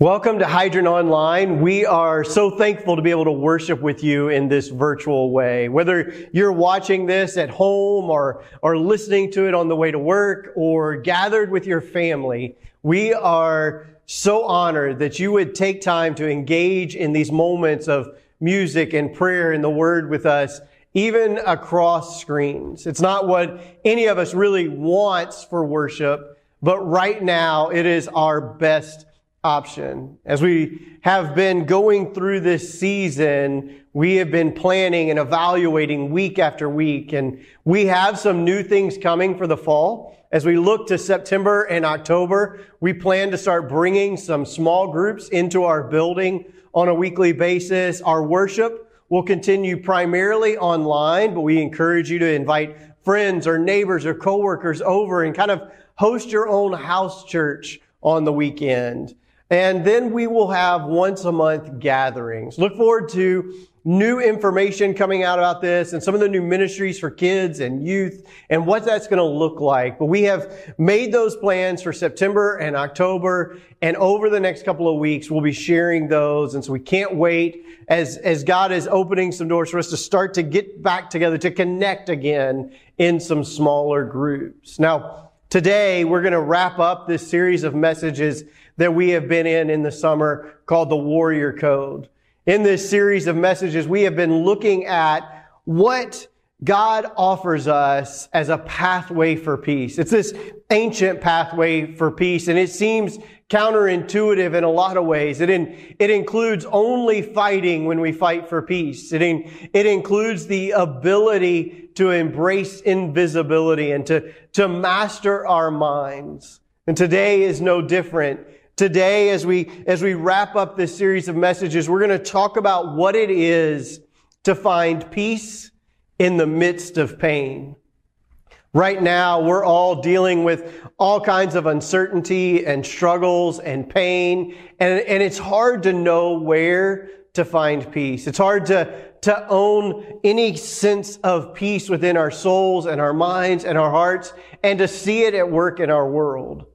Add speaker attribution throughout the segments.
Speaker 1: Welcome to Hydrant Online. We are so thankful to be able to worship with you in this virtual way. Whether you're watching this at home or, or listening to it on the way to work or gathered with your family, we are so honored that you would take time to engage in these moments of music and prayer and the word with us, even across screens. It's not what any of us really wants for worship, but right now it is our best option. As we have been going through this season, we have been planning and evaluating week after week, and we have some new things coming for the fall. As we look to September and October, we plan to start bringing some small groups into our building on a weekly basis. Our worship will continue primarily online, but we encourage you to invite friends or neighbors or coworkers over and kind of host your own house church on the weekend. And then we will have once a month gatherings. Look forward to new information coming out about this and some of the new ministries for kids and youth and what that's going to look like. But we have made those plans for September and October and over the next couple of weeks we'll be sharing those. And so we can't wait as, as God is opening some doors for us to start to get back together, to connect again in some smaller groups. Now, today we're going to wrap up this series of messages that we have been in in the summer called the Warrior Code. In this series of messages, we have been looking at what God offers us as a pathway for peace. It's this ancient pathway for peace, and it seems counterintuitive in a lot of ways. It, in, it includes only fighting when we fight for peace. It, in, it includes the ability to embrace invisibility and to, to master our minds. And today is no different. Today, as we, as we wrap up this series of messages, we're going to talk about what it is to find peace in the midst of pain. Right now, we're all dealing with all kinds of uncertainty and struggles and pain, and, and it's hard to know where to find peace. It's hard to, to own any sense of peace within our souls and our minds and our hearts, and to see it at work in our world.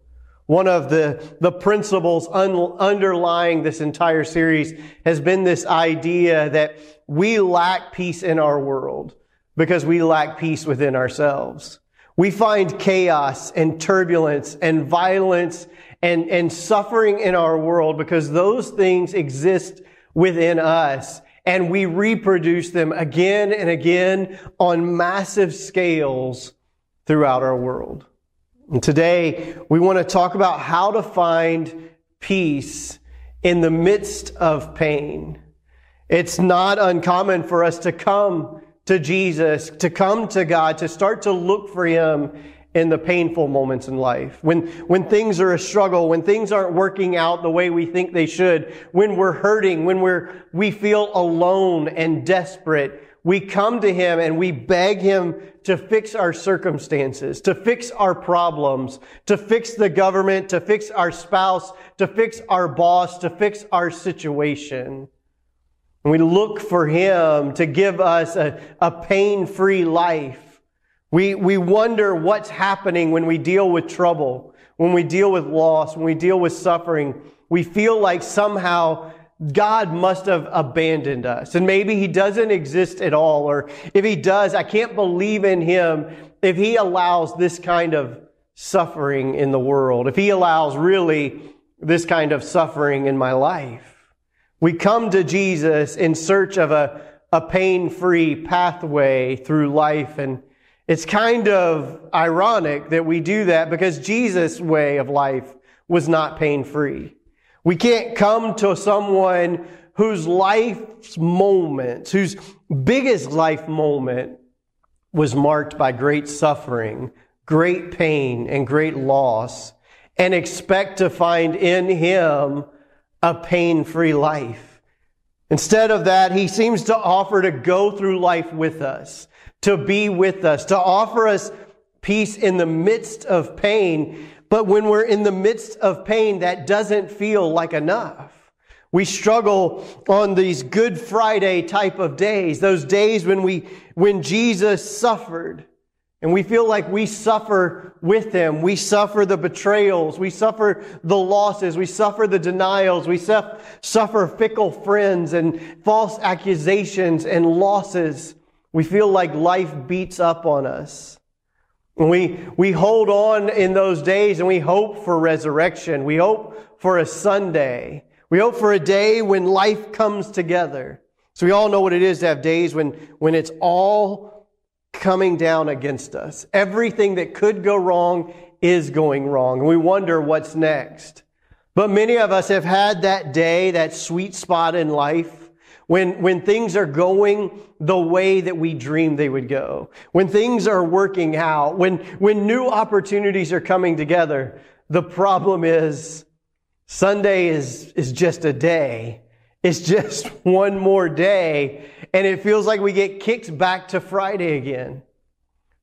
Speaker 1: One of the, the principles un, underlying this entire series has been this idea that we lack peace in our world because we lack peace within ourselves. We find chaos and turbulence and violence and, and suffering in our world because those things exist within us and we reproduce them again and again on massive scales throughout our world. And today we want to talk about how to find peace in the midst of pain. It's not uncommon for us to come to Jesus, to come to God, to start to look for Him in the painful moments in life. When, when things are a struggle, when things aren't working out the way we think they should, when we're hurting, when we're, we feel alone and desperate, we come to Him and we beg Him to fix our circumstances, to fix our problems, to fix the government, to fix our spouse, to fix our boss, to fix our situation. And we look for Him to give us a, a pain-free life. We, we wonder what's happening when we deal with trouble, when we deal with loss, when we deal with suffering. We feel like somehow God must have abandoned us. And maybe he doesn't exist at all. Or if he does, I can't believe in him if he allows this kind of suffering in the world. If he allows really this kind of suffering in my life. We come to Jesus in search of a, a pain-free pathway through life. And it's kind of ironic that we do that because Jesus' way of life was not pain-free. We can't come to someone whose life's moment, whose biggest life moment was marked by great suffering, great pain, and great loss, and expect to find in him a pain-free life. Instead of that, he seems to offer to go through life with us, to be with us, to offer us peace in the midst of pain but when we're in the midst of pain, that doesn't feel like enough. We struggle on these Good Friday type of days, those days when we, when Jesus suffered And we feel like we suffer with him. We suffer the betrayals. We suffer the losses. We suffer the denials. We suffer fickle friends and false accusations and losses. We feel like life beats up on us. We, we hold on in those days and we hope for resurrection. We hope for a Sunday. We hope for a day when life comes together. So we all know what it is to have days when, when it's all coming down against us. Everything that could go wrong is going wrong. And we wonder what's next. But many of us have had that day, that sweet spot in life when, when things are going the way that we dreamed they would go. When things are working out. When, when new opportunities are coming together. The problem is Sunday is, is just a day. It's just one more day and it feels like we get kicked back to Friday again.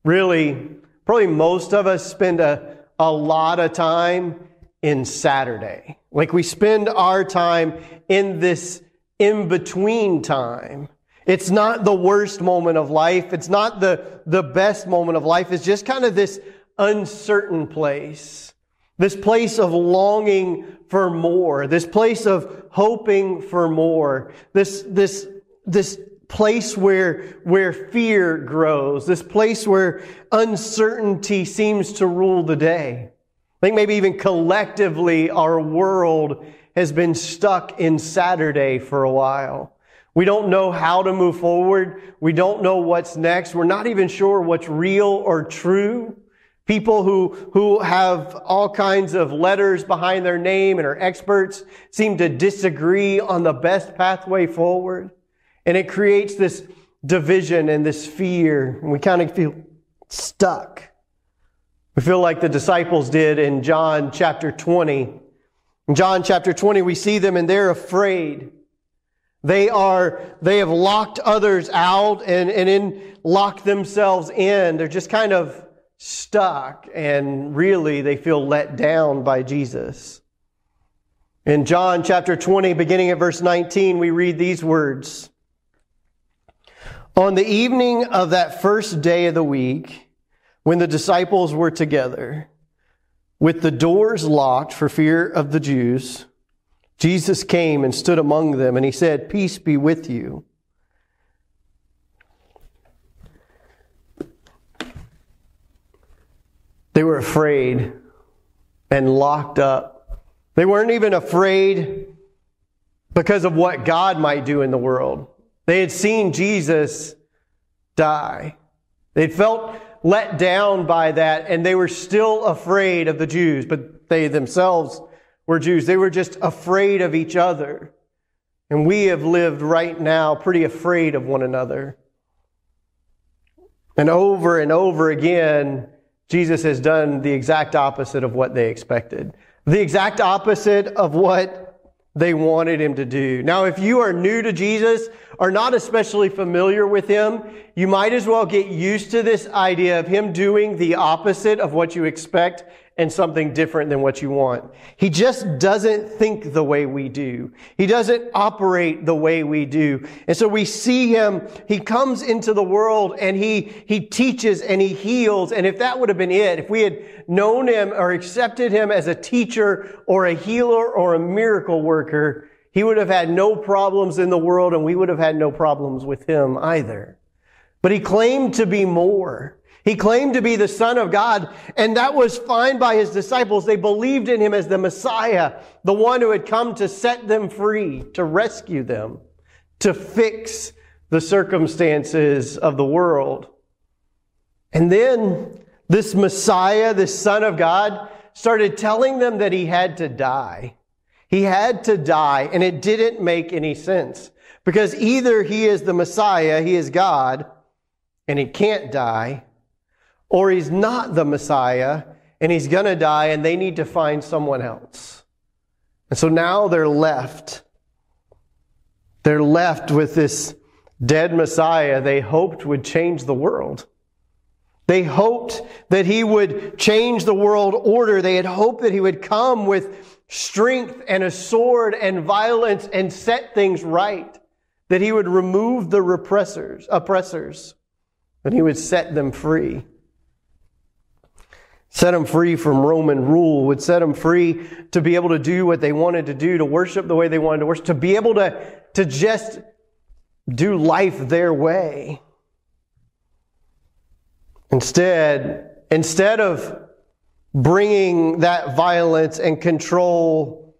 Speaker 1: Really, probably most of us spend a, a lot of time in Saturday. Like we spend our time in this in between time. It's not the worst moment of life. It's not the, the best moment of life. It's just kind of this uncertain place. This place of longing for more. This place of hoping for more. This, this, this place where, where fear grows, this place where uncertainty seems to rule the day. I think maybe even collectively our world has been stuck in Saturday for a while. We don't know how to move forward. We don't know what's next. We're not even sure what's real or true. People who, who have all kinds of letters behind their name and are experts seem to disagree on the best pathway forward. And it creates this division and this fear. And we kind of feel stuck. We feel like the disciples did in John chapter 20. In John chapter 20, we see them and they're afraid. They are, they have locked others out and, and in, locked themselves in. They're just kind of stuck and really they feel let down by Jesus. In John chapter 20, beginning at verse 19, we read these words. On the evening of that first day of the week, when the disciples were together, with the doors locked for fear of the Jews, Jesus came and stood among them, and he said, Peace be with you. They were afraid and locked up. They weren't even afraid because of what God might do in the world. They had seen Jesus die. They felt let down by that and they were still afraid of the Jews, but they themselves were Jews. They were just afraid of each other. And we have lived right now pretty afraid of one another. And over and over again, Jesus has done the exact opposite of what they expected. The exact opposite of what they wanted him to do. Now, if you are new to Jesus, are not especially familiar with him, you might as well get used to this idea of him doing the opposite of what you expect and something different than what you want. He just doesn't think the way we do. He doesn't operate the way we do. And so we see him, he comes into the world and he, he teaches and he heals. And if that would have been it, if we had known him or accepted him as a teacher or a healer or a miracle worker, he would have had no problems in the world and we would have had no problems with him either. But he claimed to be more. He claimed to be the Son of God, and that was fine by his disciples. They believed in him as the Messiah, the one who had come to set them free, to rescue them, to fix the circumstances of the world. And then this Messiah, this Son of God, started telling them that he had to die. He had to die, and it didn't make any sense. Because either he is the Messiah, he is God, and he can't die, or he's not the Messiah and he's to die and they need to find someone else. And so now they're left. They're left with this dead Messiah they hoped would change the world. They hoped that he would change the world order. They had hoped that he would come with strength and a sword and violence and set things right. That he would remove the repressors, oppressors, that he would set them free. set them free from Roman rule, would set them free to be able to do what they wanted to do, to worship the way they wanted to worship, to be able to, to just do life their way. Instead, instead of bringing that violence and control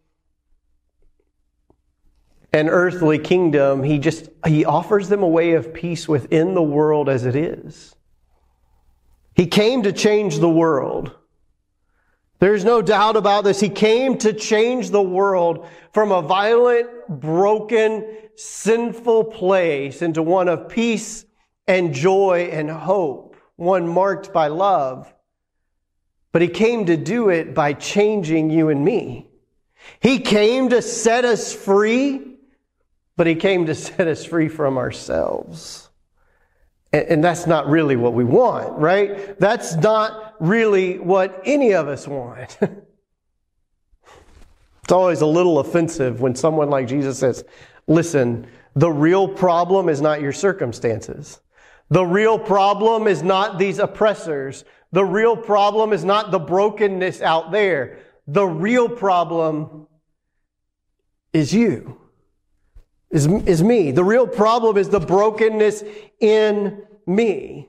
Speaker 1: an earthly kingdom, he just he offers them a way of peace within the world as it is. He came to change the world. There's no doubt about this. He came to change the world from a violent, broken, sinful place into one of peace and joy and hope, one marked by love. But he came to do it by changing you and me. He came to set us free, but he came to set us free from ourselves. And that's not really what we want, right? That's not really what any of us want. it's always a little offensive when someone like Jesus says, listen, the real problem is not your circumstances. The real problem is not these oppressors. The real problem is not the brokenness out there. The real problem is you is, is me. The real problem is the brokenness in me.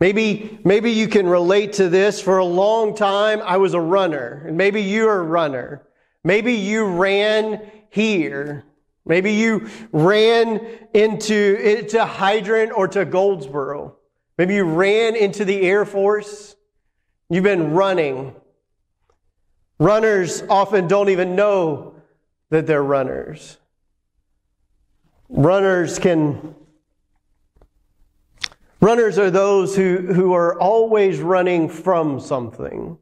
Speaker 1: Maybe, maybe you can relate to this. For a long time, I was a runner, and maybe you're a runner. Maybe you ran here. Maybe you ran into, to Hydrant or to Goldsboro. Maybe you ran into the Air Force. You've been running. Runners often don't even know that they're runners. Runners can Runners are those who, who are always running from something.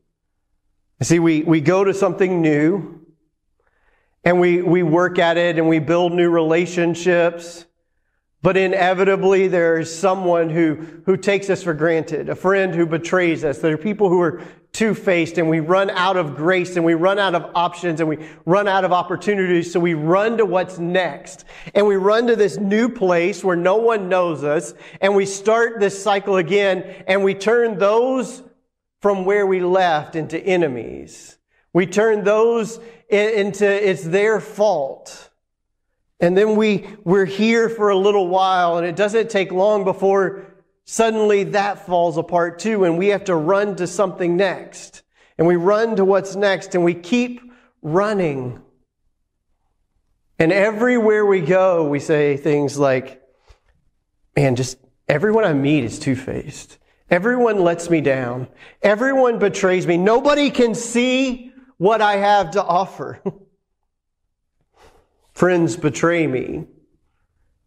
Speaker 1: See, we, we go to something new and we, we work at it and we build new relationships but inevitably, there is someone who, who takes us for granted, a friend who betrays us. There are people who are two-faced and we run out of grace and we run out of options and we run out of opportunities. So we run to what's next and we run to this new place where no one knows us and we start this cycle again and we turn those from where we left into enemies. We turn those into it's their fault. And then we, we're here for a little while and it doesn't take long before suddenly that falls apart too and we have to run to something next. And we run to what's next and we keep running. And everywhere we go, we say things like, man, just everyone I meet is two-faced. Everyone lets me down. Everyone betrays me. Nobody can see what I have to offer. Friends betray me.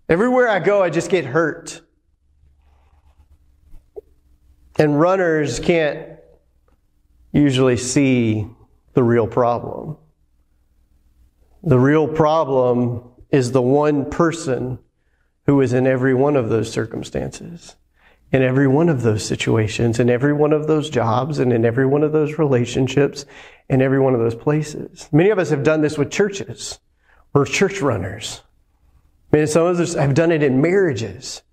Speaker 1: Everywhere I go, I just get hurt. And runners can't usually see the real problem. The real problem is the one person who is in every one of those circumstances, in every one of those situations, in every one of those jobs, and in every one of those relationships, in every one of those places. Many of us have done this with churches. We're church runners. I mean, some of us have done it in marriages.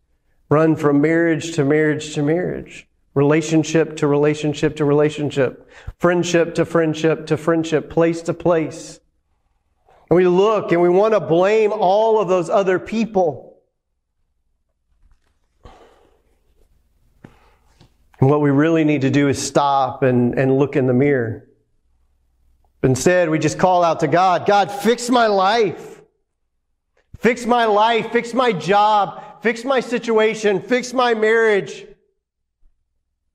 Speaker 1: Run from marriage to marriage to marriage. Relationship to relationship to relationship. Friendship to friendship to friendship. Place to place. And we look and we want to blame all of those other people. What we really need to do is stop and, and look in the mirror. Instead, we just call out to God, God, fix my life. Fix my life, fix my job, fix my situation, fix my marriage.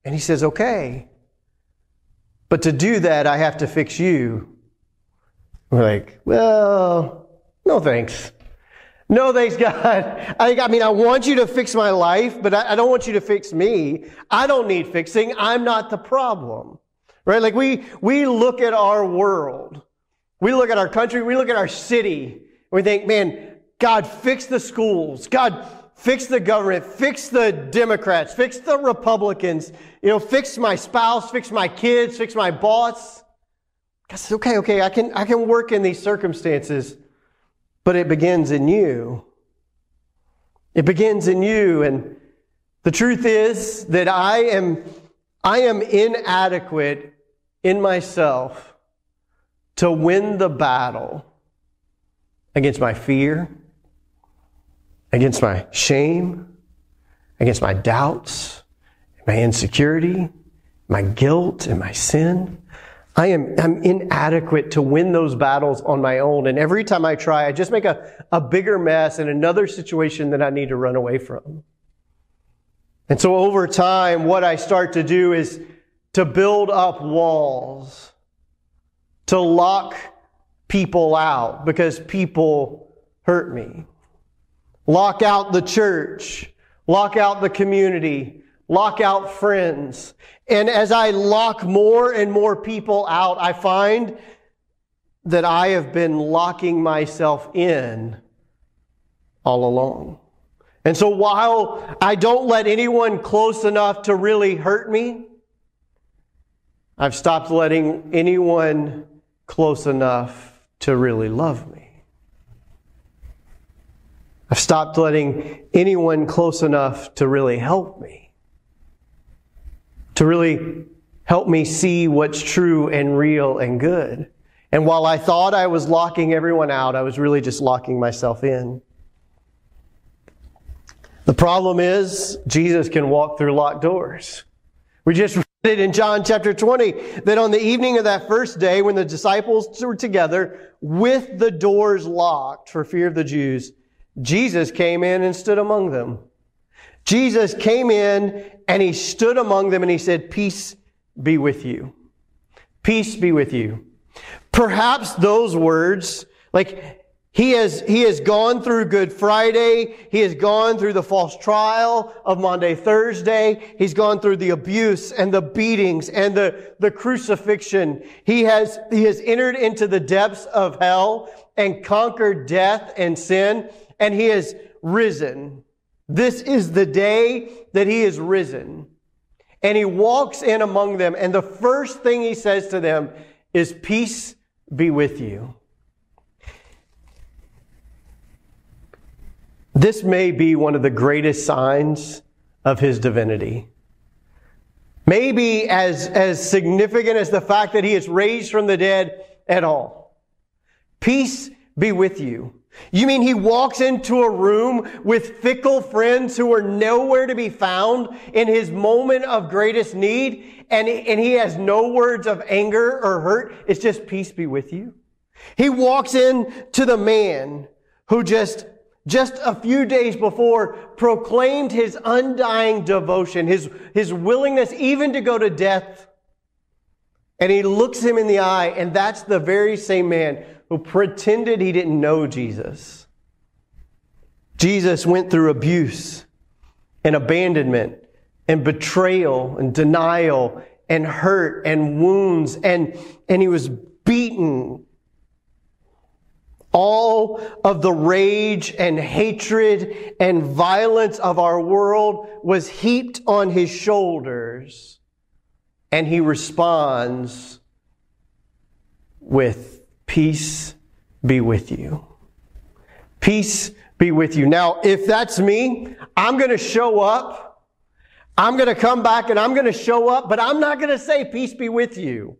Speaker 1: And he says, okay. But to do that, I have to fix you. We're like, well, no thanks. No thanks, God. I, I mean, I want you to fix my life, but I, I don't want you to fix me. I don't need fixing. I'm not the problem. Right? Like we, we look at our world. We look at our country. We look at our city. we think, man, God, fix the schools. God, fix the government. Fix the Democrats. Fix the Republicans. You know, fix my spouse. Fix my kids. Fix my boss. God says, okay, okay, I can, I can work in these circumstances, but it begins in you. It begins in you. And the truth is that I am I am inadequate in myself to win the battle against my fear, against my shame, against my doubts, my insecurity, my guilt, and my sin. I am I'm inadequate to win those battles on my own. And every time I try, I just make a, a bigger mess in another situation that I need to run away from. And so over time, what I start to do is to build up walls, to lock people out because people hurt me. Lock out the church, lock out the community, lock out friends. And as I lock more and more people out, I find that I have been locking myself in all along. And so while I don't let anyone close enough to really hurt me, I've stopped letting anyone close enough to really love me. I've stopped letting anyone close enough to really help me. To really help me see what's true and real and good. And while I thought I was locking everyone out, I was really just locking myself in. The problem is, Jesus can walk through locked doors. We just read it in John chapter 20 that on the evening of that first day, when the disciples were together with the doors locked for fear of the Jews, Jesus came in and stood among them. Jesus came in and he stood among them and he said, Peace be with you. Peace be with you. Perhaps those words, like he has, he has gone through Good Friday. He has gone through the false trial of Maundy, Thursday. He's gone through the abuse and the beatings and the, the crucifixion. He has, he has entered into the depths of hell and conquered death and sin and he has risen. This is the day that he is risen. And he walks in among them and the first thing he says to them is peace be with you. This may be one of the greatest signs of his divinity. Maybe as, as significant as the fact that he is raised from the dead at all. Peace be with you. You mean he walks into a room with fickle friends who are nowhere to be found in his moment of greatest need and, and he has no words of anger or hurt? It's just peace be with you. He walks in to the man who just just a few days before proclaimed his undying devotion, his, his willingness even to go to death. And he looks him in the eye, and that's the very same man who pretended he didn't know Jesus. Jesus went through abuse and abandonment and betrayal and denial and hurt and wounds and, and he was beaten all of the rage and hatred and violence of our world was heaped on his shoulders. And he responds with, Peace be with you. Peace be with you. Now, if that's me, I'm going to show up. I'm going to come back and I'm going to show up, but I'm not going to say, Peace be with you.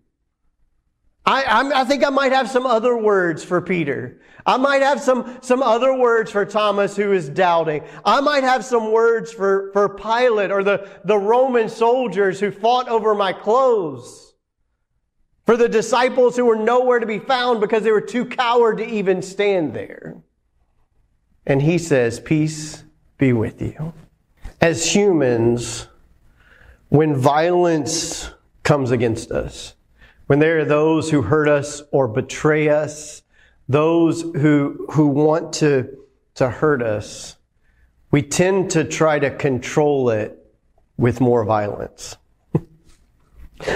Speaker 1: I, I'm, I think I might have some other words for Peter. I might have some, some other words for Thomas who is doubting. I might have some words for, for Pilate or the, the Roman soldiers who fought over my clothes. For the disciples who were nowhere to be found because they were too coward to even stand there. And he says, peace be with you. As humans, when violence comes against us, when there are those who hurt us or betray us, those who, who want to, to hurt us, we tend to try to control it with more violence.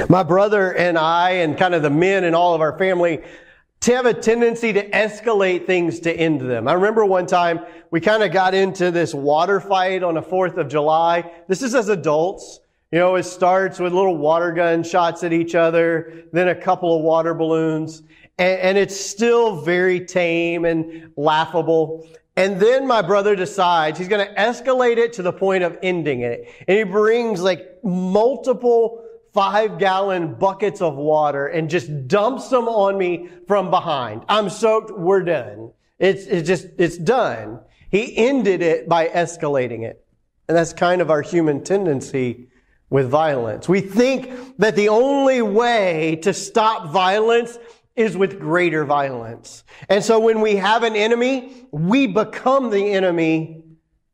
Speaker 1: My brother and I, and kind of the men and all of our family, to have a tendency to escalate things to end them. I remember one time we kind of got into this water fight on the 4th of July. This is as adults. You know, it starts with little water gun shots at each other, then a couple of water balloons, and, and it's still very tame and laughable. And then my brother decides he's going to escalate it to the point of ending it. And he brings like multiple five gallon buckets of water and just dumps them on me from behind. I'm soaked. We're done. It's, it's just, it's done. He ended it by escalating it. And that's kind of our human tendency with violence. We think that the only way to stop violence is with greater violence. And so when we have an enemy, we become the enemy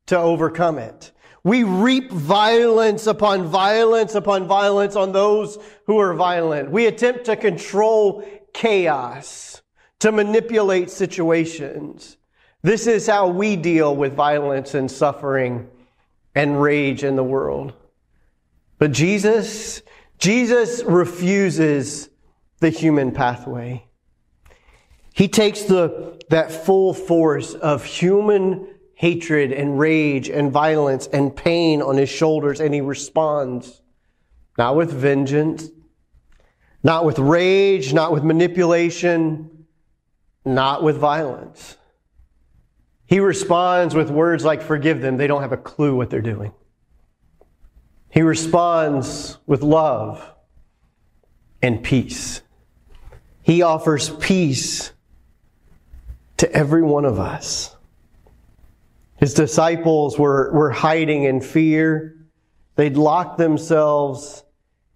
Speaker 1: to overcome it. We reap violence upon violence upon violence on those who are violent. We attempt to control chaos, to manipulate situations. This is how we deal with violence and suffering and rage in the world. But Jesus, Jesus refuses the human pathway. He takes the, that full force of human hatred and rage and violence and pain on his shoulders and he responds not with vengeance, not with rage, not with manipulation, not with violence. He responds with words like, forgive them. They don't have a clue what they're doing. He responds with love and peace. He offers peace to every one of us. His disciples were, were hiding in fear. They'd locked themselves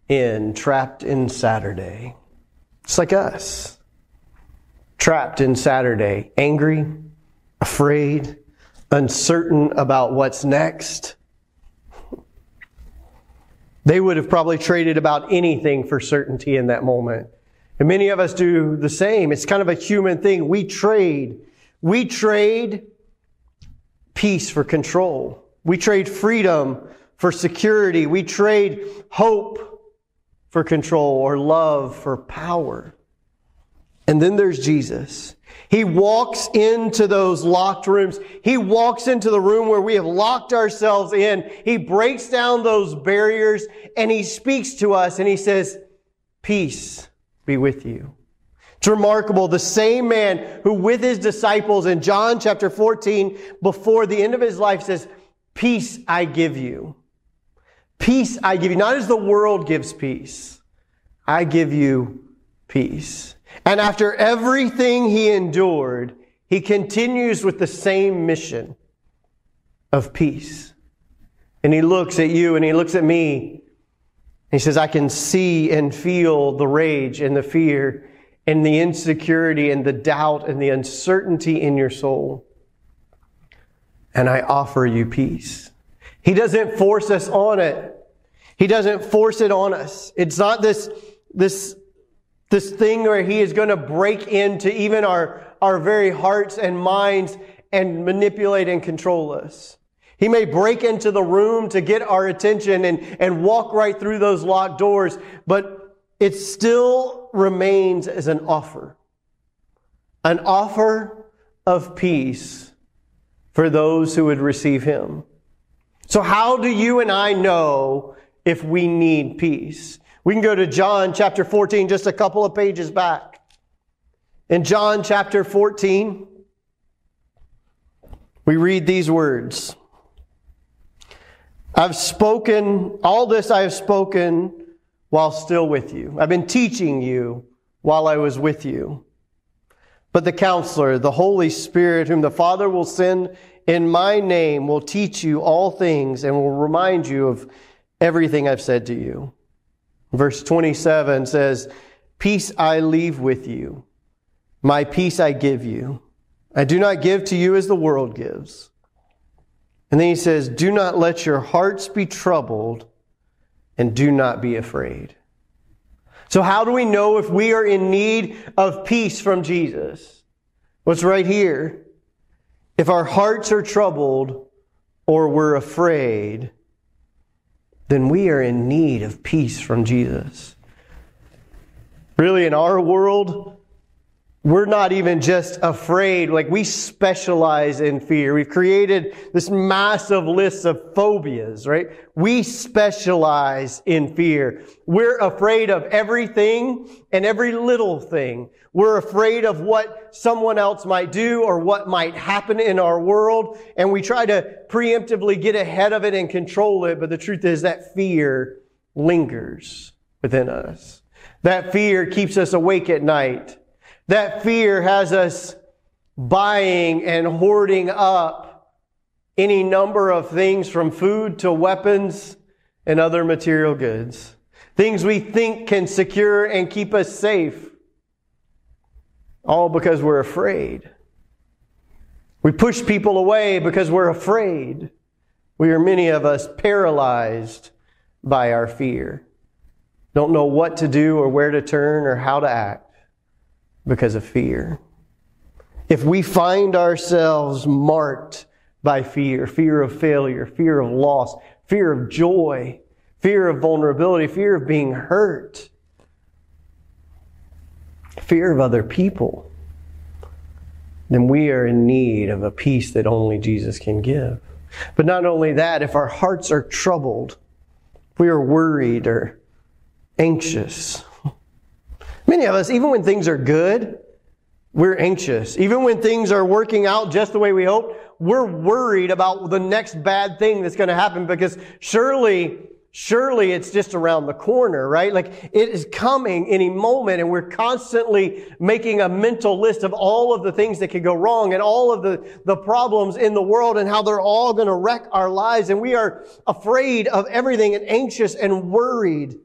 Speaker 1: in, trapped in Saturday. It's like us. Trapped in Saturday, angry, afraid, uncertain about what's next. They would have probably traded about anything for certainty in that moment. And many of us do the same. It's kind of a human thing. We trade. We trade peace for control. We trade freedom for security. We trade hope for control or love for power. And then there's Jesus. He walks into those locked rooms. He walks into the room where we have locked ourselves in. He breaks down those barriers and he speaks to us and he says, peace be with you. It's remarkable. The same man who with his disciples in John chapter 14 before the end of his life says, peace I give you. Peace I give you. Not as the world gives peace. I give you peace. And after everything he endured, he continues with the same mission of peace. And he looks at you and he looks at me. He says, I can see and feel the rage and the fear and the insecurity and the doubt and the uncertainty in your soul. And I offer you peace. He doesn't force us on it. He doesn't force it on us. It's not this, this this thing where he is going to break into even our, our very hearts and minds and manipulate and control us. He may break into the room to get our attention and, and walk right through those locked doors, but it still remains as an offer. An offer of peace for those who would receive him. So how do you and I know if we need peace? We can go to John chapter 14, just a couple of pages back. In John chapter 14, we read these words. I've spoken, all this I have spoken while still with you. I've been teaching you while I was with you. But the counselor, the Holy Spirit, whom the Father will send in my name, will teach you all things and will remind you of everything I've said to you. Verse 27 says, Peace I leave with you. My peace I give you. I do not give to you as the world gives. And then he says, Do not let your hearts be troubled and do not be afraid. So how do we know if we are in need of peace from Jesus? What's right here? If our hearts are troubled or we're afraid, then we are in need of peace from Jesus. Really, in our world, we're not even just afraid, like we specialize in fear. We've created this massive list of phobias, right? We specialize in fear. We're afraid of everything and every little thing. We're afraid of what someone else might do or what might happen in our world. And we try to preemptively get ahead of it and control it. But the truth is that fear lingers. within us. That fear keeps us awake at night. That fear has us buying and hoarding up any number of things from food to weapons and other material goods. Things we think can secure and keep us safe. All because we're afraid. We push people away because we're afraid. We are many of us paralyzed by our fear. Don't know what to do or where to turn or how to act because of fear. If we find ourselves marked by fear, fear of failure, fear of loss, fear of joy, fear of vulnerability, fear of being hurt, fear of other people, then we are in need of a peace that only Jesus can give. But not only that, if our hearts are troubled, we are worried or anxious. Many of us, even when things are good, we're anxious. Even when things are working out just the way we hope, we're worried about the next bad thing that's going to happen because surely surely it's just around the corner, right? Like it is coming any moment and we're constantly making a mental list of all of the things that could go wrong and all of the, the problems in the world and how they're all going to wreck our lives. And we are afraid of everything and anxious and worried.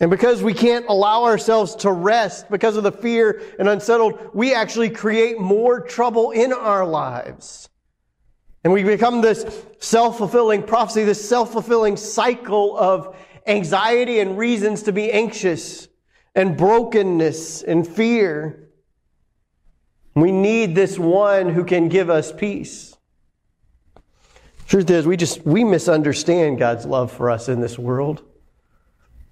Speaker 1: And because we can't allow ourselves to rest because of the fear and unsettled, we actually create more trouble in our lives. And we become this self-fulfilling prophecy, this self-fulfilling cycle of anxiety and reasons to be anxious and brokenness and fear. We need this one who can give us peace. Truth is, we just, we misunderstand God's love for us in this world.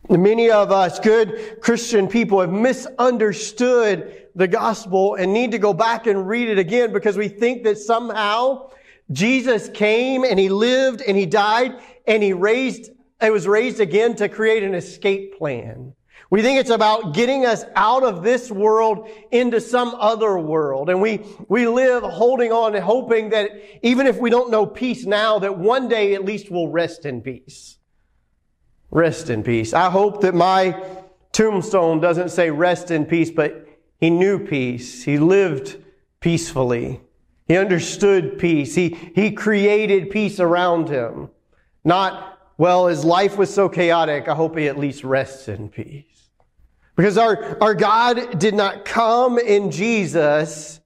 Speaker 1: Many of us good Christian people have misunderstood the gospel and need to go back and read it again because we think that somehow Jesus came and he lived and he died and he raised, it was raised again to create an escape plan. We think it's about getting us out of this world into some other world. And we, we live holding on and hoping that even if we don't know peace now, that one day at least we'll rest in peace. Rest in peace. I hope that my tombstone doesn't say rest in peace, but he knew peace. He lived peacefully. He understood peace. He, he created peace around him. Not, well, his life was so chaotic, I hope he at least rests in peace. Because our, our God did not come in Jesus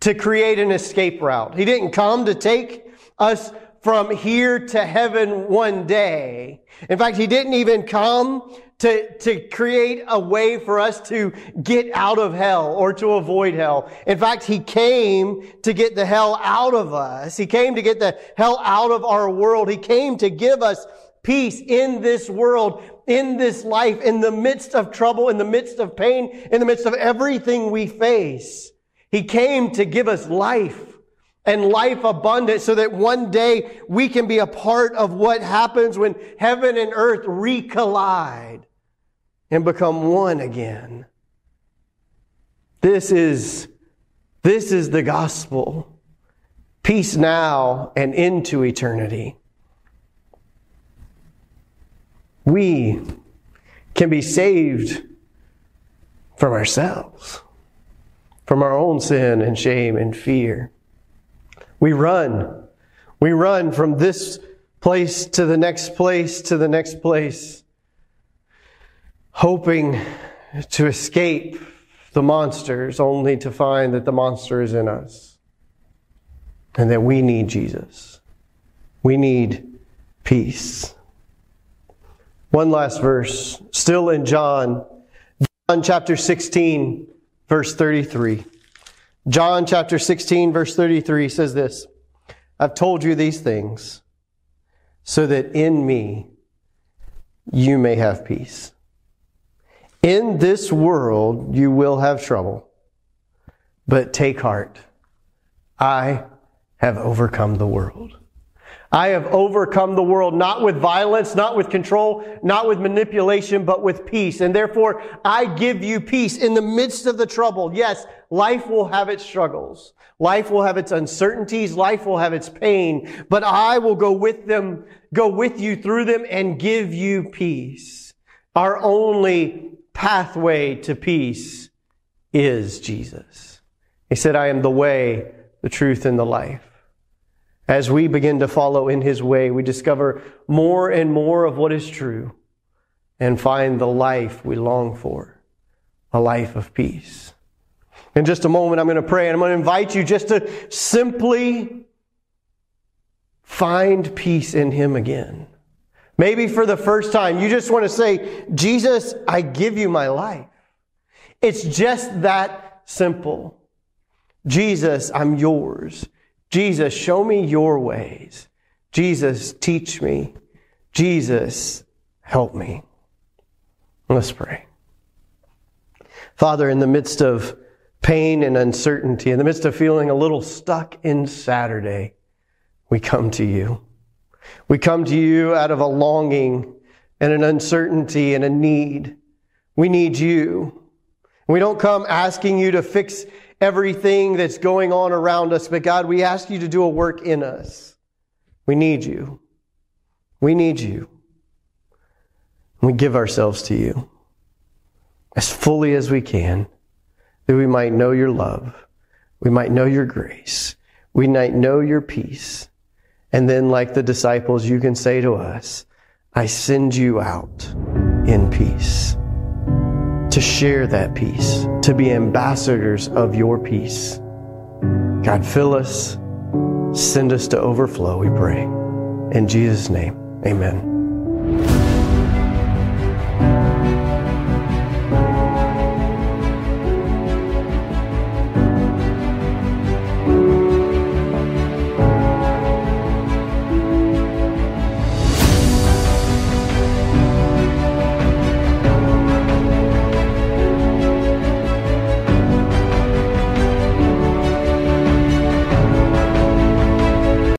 Speaker 1: to create an escape route. He didn't come to take us from here to heaven one day. In fact, He didn't even come to, to create a way for us to get out of hell or to avoid hell. In fact, He came to get the hell out of us. He came to get the hell out of our world. He came to give us peace in this world, in this life, in the midst of trouble, in the midst of pain, in the midst of everything we face. He came to give us life and life abundant so that one day we can be a part of what happens when heaven and earth recollide and become one again. This is, this is the gospel. Peace now and into eternity. We can be saved from ourselves, from our own sin and shame and fear. We run. We run from this place to the next place to the next place, hoping to escape the monsters, only to find that the monster is in us and that we need Jesus. We need peace. One last verse, still in John, John chapter 16, verse 33. John chapter 16, verse 33 says this I've told you these things so that in me you may have peace. In this world you will have trouble, but take heart. I have overcome the world. I have overcome the world, not with violence, not with control, not with manipulation, but with peace. And therefore, I give you peace in the midst of the trouble. Yes, life will have its struggles. Life will have its uncertainties. Life will have its pain, but I will go with them, go with you through them and give you peace. Our only pathway to peace is Jesus. He said, I am the way, the truth, and the life. As we begin to follow in His way, we discover more and more of what is true and find the life we long for, a life of peace. In just a moment, I'm going to pray and I'm going to invite you just to simply find peace in Him again. Maybe for the first time, you just want to say, Jesus, I give you my life. It's just that simple. Jesus, I'm yours. Jesus, show me your ways. Jesus, teach me. Jesus, help me. Let's pray. Father, in the midst of pain and uncertainty, in the midst of feeling a little stuck in Saturday, we come to you. We come to you out of a longing and an uncertainty and a need. We need you. We don't come asking you to fix everything that's going on around us, but God, we ask you to do a work in us. We need you. We need you. We give ourselves to you as fully as we can, that we might know your love, we might know your grace, we might know your peace. And then, like the disciples, you can say to us, I send you out in peace to share that peace, to be ambassadors of your peace. God, fill us, send us to overflow, we pray. In Jesus' name, amen.